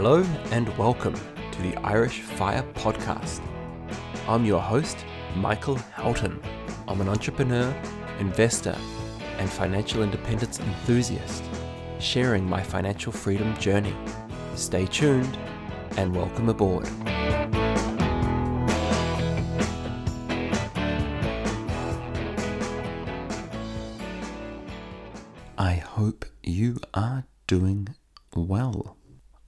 Hello and welcome to the Irish Fire Podcast. I'm your host, Michael Houghton. I'm an entrepreneur, investor, and financial independence enthusiast, sharing my financial freedom journey. Stay tuned and welcome aboard. I hope you are doing well.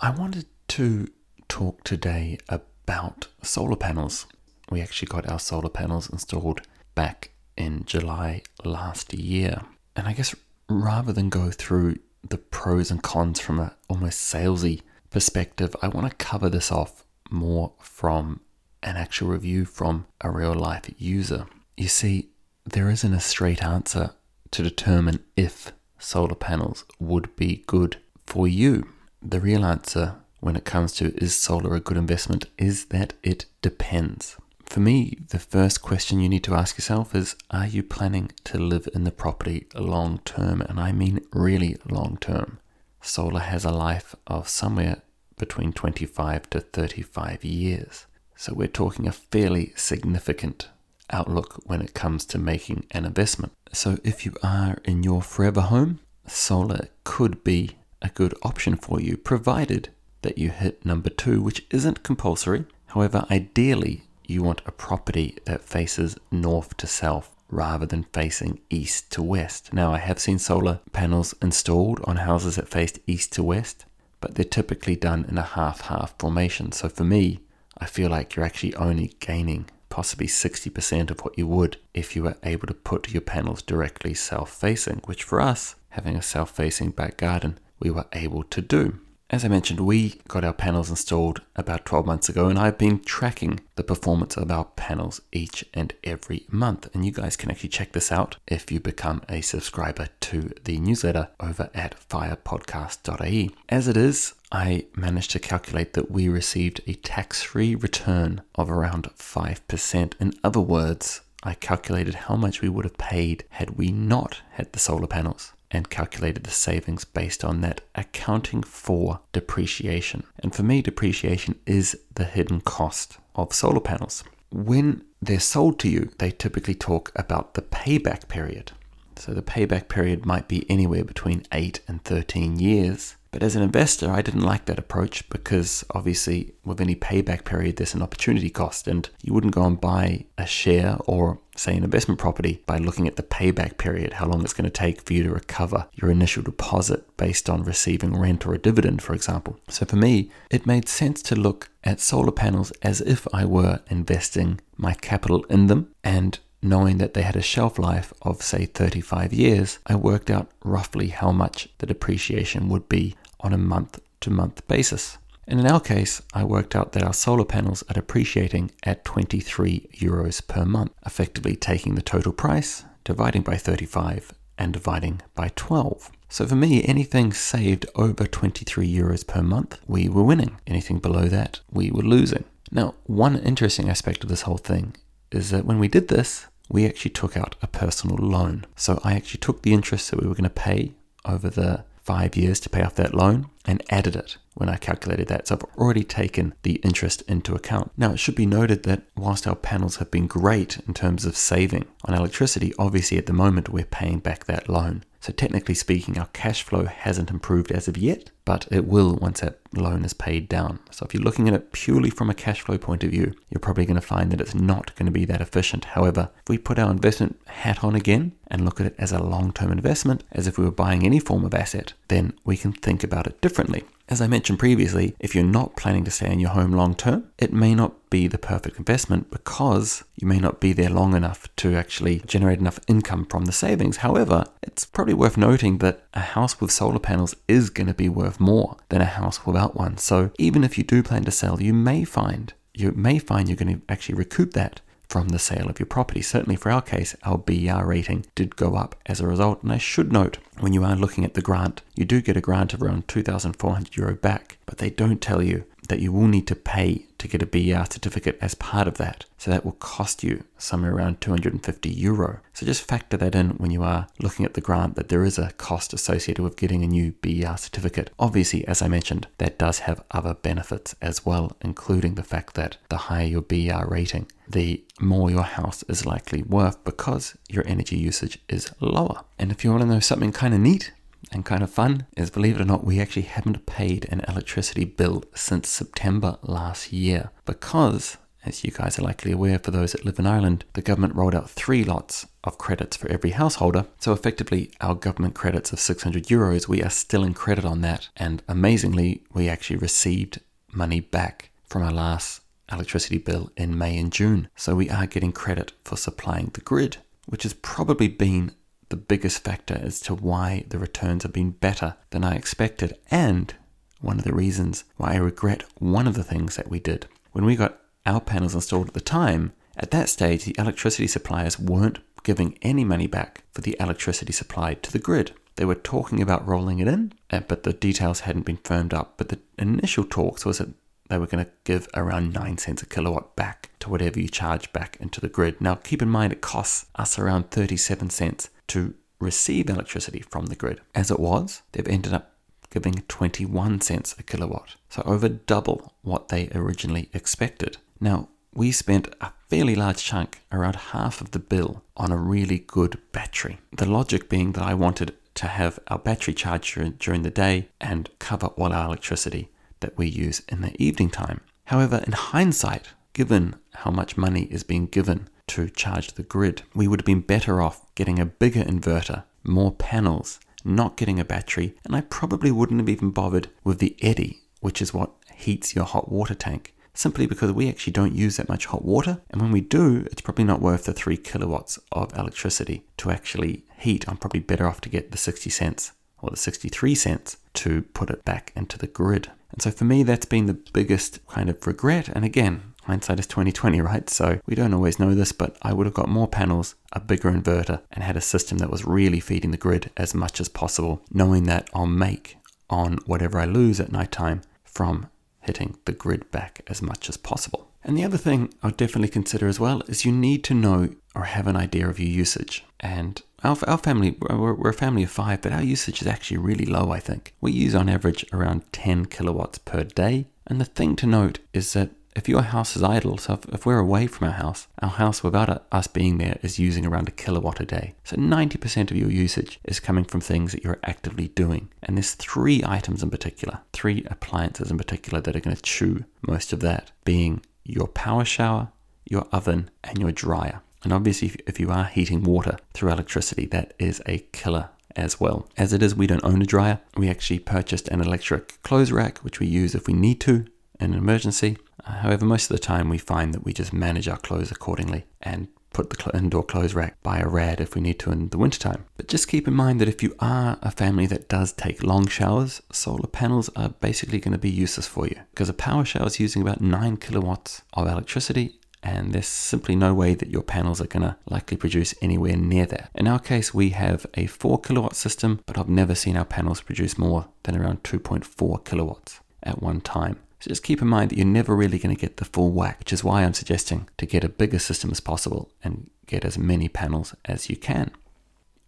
I wanted to talk today about solar panels. We actually got our solar panels installed back in July last year. And I guess rather than go through the pros and cons from an almost salesy perspective, I want to cover this off more from an actual review from a real life user. You see, there isn't a straight answer to determine if solar panels would be good for you. The real answer when it comes to is solar a good investment is that it depends. For me, the first question you need to ask yourself is Are you planning to live in the property long term? And I mean really long term. Solar has a life of somewhere between 25 to 35 years. So we're talking a fairly significant outlook when it comes to making an investment. So if you are in your forever home, solar could be a good option for you, provided that you hit number two, which isn't compulsory. However, ideally, you want a property that faces north to south rather than facing east to west. Now, I have seen solar panels installed on houses that faced east to west, but they're typically done in a half half formation. So for me, I feel like you're actually only gaining possibly 60% of what you would if you were able to put your panels directly south facing, which for us, having a south facing back garden, we were able to do. As I mentioned, we got our panels installed about 12 months ago, and I've been tracking the performance of our panels each and every month. And you guys can actually check this out if you become a subscriber to the newsletter over at firepodcast.ie. As it is, I managed to calculate that we received a tax free return of around 5%. In other words, I calculated how much we would have paid had we not had the solar panels and calculated the savings based on that, accounting for depreciation. And for me, depreciation is the hidden cost of solar panels. When they're sold to you, they typically talk about the payback period. So the payback period might be anywhere between 8 and 13 years. But as an investor, I didn't like that approach because obviously, with any payback period, there's an opportunity cost, and you wouldn't go and buy a share or, say, an investment property by looking at the payback period, how long it's going to take for you to recover your initial deposit based on receiving rent or a dividend, for example. So for me, it made sense to look at solar panels as if I were investing my capital in them and knowing that they had a shelf life of, say, 35 years, I worked out roughly how much the depreciation would be on a month to month basis. And in our case, I worked out that our solar panels are depreciating at 23 euros per month, effectively taking the total price, dividing by 35, and dividing by 12. So for me, anything saved over 23 euros per month, we were winning. Anything below that, we were losing. Now, one interesting aspect of this whole thing is that when we did this, we actually took out a personal loan. So I actually took the interest that we were going to pay over the five years to pay off that loan and added it when I calculated that. So I've already taken the interest into account. Now, it should be noted that whilst our panels have been great in terms of saving on electricity, obviously at the moment we're paying back that loan. So, technically speaking, our cash flow hasn't improved as of yet, but it will once that loan is paid down. So, if you're looking at it purely from a cash flow point of view, you're probably going to find that it's not going to be that efficient. However, if we put our investment hat on again and look at it as a long term investment, as if we were buying any form of asset, then we can think about it differently. As I mentioned previously, if you're not planning to stay in your home long term, it may not be the perfect investment because you may not be there long enough to actually generate enough income from the savings. However, it's probably worth noting that a house with solar panels is going to be worth more than a house one. So even if you do plan to sell, you may find you may find you're going to actually recoup that from the sale of your property. Certainly for our case, our BER rating did go up as a result. And I should note, when you are looking at the grant, you do get a grant of around 2,400 euro back, but they don't tell you that you will need to pay to get a BER certificate as part of that. So that will cost you somewhere around 250 euro. So just factor that in when you are looking at the grant that there is a cost associated with getting a new BER certificate. Obviously, as I mentioned, that does have other benefits as well, including the fact that the higher your BER rating, the more your house is likely worth because your energy usage is lower. And if you want to know something kind of neat, and kind of fun is believe it or not, we actually haven't paid an electricity bill since September last year because, as you guys are likely aware, for those that live in Ireland, the government rolled out three lots of credits for every householder. So effectively, our government credits of 600 euros, we are still in credit on that. And amazingly, we actually received money back from our last electricity bill in May and June. So we are getting credit for supplying the grid, which has probably been the biggest factor as to why the returns have been better than I expected, and one of the reasons why I regret one of the things that we did. When we got our panels installed at the time, at that stage, the electricity suppliers weren't giving any money back for the electricity supplied to the grid. They were talking about rolling it in, uh, but the details hadn't been firmed up. But the initial talks was that they were going to give around 9 cents a kilowatt back to whatever you charge back into the grid. Now, keep in mind, it costs us around 37 cents to receive electricity from the grid. As it was, they've ended up giving 21 cents a kilowatt, so over double what they originally expected. Now, we spent a fairly large chunk, around half of the bill, on a really good battery. The logic being that I wanted to have our battery charged during the day and cover all our electricity that we use in the evening time. However, in hindsight, given how much money is being given to charge the grid, we would have been better off getting a bigger inverter, more panels, not getting a battery, and I probably wouldn't have even bothered with the eddi, which is what heats your hot water tank. Simply because we actually don't use that much hot water, and when we do, it's probably not worth the 3 kilowatts of electricity to actually heat. I'm probably better off to get the 60 cents or the 63 cents to put it back into the grid. And so for me, that's been the biggest kind of regret. And again, hindsight is 2020, right? So we don't always know this, but I would have got more panels, a bigger inverter, and had a system that was really feeding the grid as much as possible, knowing that I'll make on whatever I lose at nighttime from hitting the grid back as much as possible. And the other thing I'll definitely consider as well is you need to know or have an idea of your usage. And our, our family, we're, we're, a family of five, but our usage is actually really low, I think. We use on average around 10 kilowatts per day. And the thing to note is that if your house is idle, so if, if we're away from our house, our house without us being there is using around a kilowatt a day. So 90% of your usage is coming from things that you're actively doing. And there's three items in particular, three appliances in particular that are going to chew most of that, being your power shower, your oven, and your dryer. And obviously, if you are heating water through electricity, that is a killer as well. As it is, we don't own a dryer. We actually purchased an electric clothes rack, which we use if we need to in an emergency. Uh, however, most of the time we find that we just manage our clothes accordingly and put the indoor clothes rack by a rad if we need to in the wintertime. But just keep in mind that if you are a family that does take long showers, solar panels are basically going to be useless for you because a power shower is using about 9 kilowatts of electricity and there's simply no way that your panels are going to likely produce anywhere near that. In our case, we have a 4 kilowatt system, but I've never seen our panels produce more than around 2.4 kilowatts at one time. So just keep in mind that you're never really going to get the full whack, which is why I'm suggesting to get a bigger system as possible and get as many panels as you can.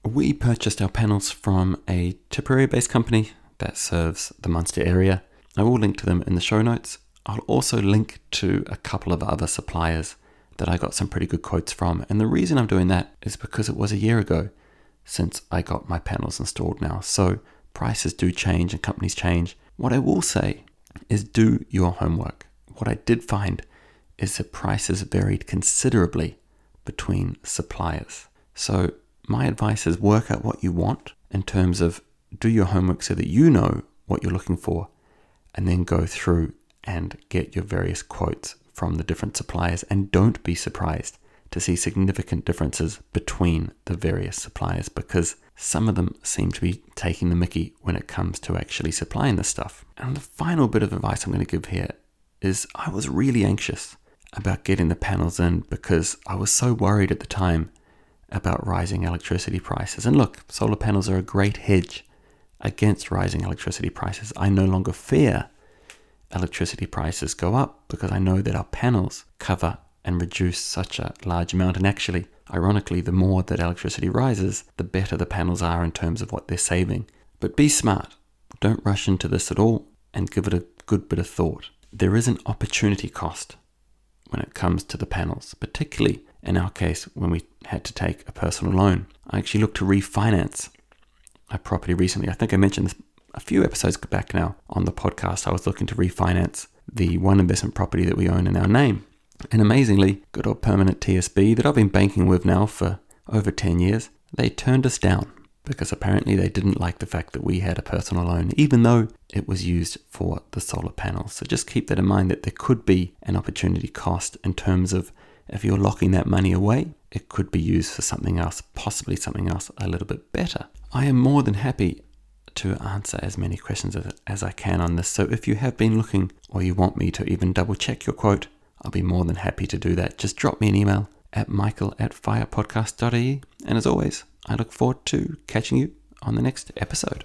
We purchased our panels from a Tipperary based company that serves the Munster area. I will link to them in the show notes. I'll also link to a couple of other suppliers that I got some pretty good quotes from. And the reason I'm doing that is because it was a year ago since I got my panels installed now. So prices do change and companies change. What I will say is do your homework. What I did find is that prices varied considerably between suppliers. So, my advice is work out what you want in terms of do your homework so that you know what you're looking for, and then go through and get your various quotes from the different suppliers. And don't be surprised to see significant differences between the various suppliers because some of them seem to be taking the mickey when it comes to actually supplying this stuff. And the final bit of advice I'm going to give here is I was really anxious about getting the panels in because I was so worried at the time about rising electricity prices. And look, solar panels are a great hedge against rising electricity prices. I no longer fear electricity prices go up because I know that our panels cover and reduce such a large amount. And actually, ironically, the more that electricity rises, the better the panels are in terms of what they're saving. But be smart. Don't rush into this at all and give it a good bit of thought. There is an opportunity cost when it comes to the panels, particularly in our case when we had to take a personal loan. I actually looked to refinance a property recently. I think I mentioned this a few episodes back now on the podcast. I was looking to refinance the one investment property that we own in our name. And amazingly, good old permanent TSB that I've been banking with now for over 10 years, they turned us down because apparently they didn't like the fact that we had a personal loan, even though it was used for the solar panels. So just keep that in mind that there could be an opportunity cost in terms of if you're locking that money away, it could be used for something else, possibly something else a little bit better. I am more than happy to answer as many questions as, as I can on this. So if you have been looking or you want me to even double check your quote, I'll be more than happy to do that. Just drop me an email at michael at firepodcast.ie. And as always, I look forward to catching you on the next episode.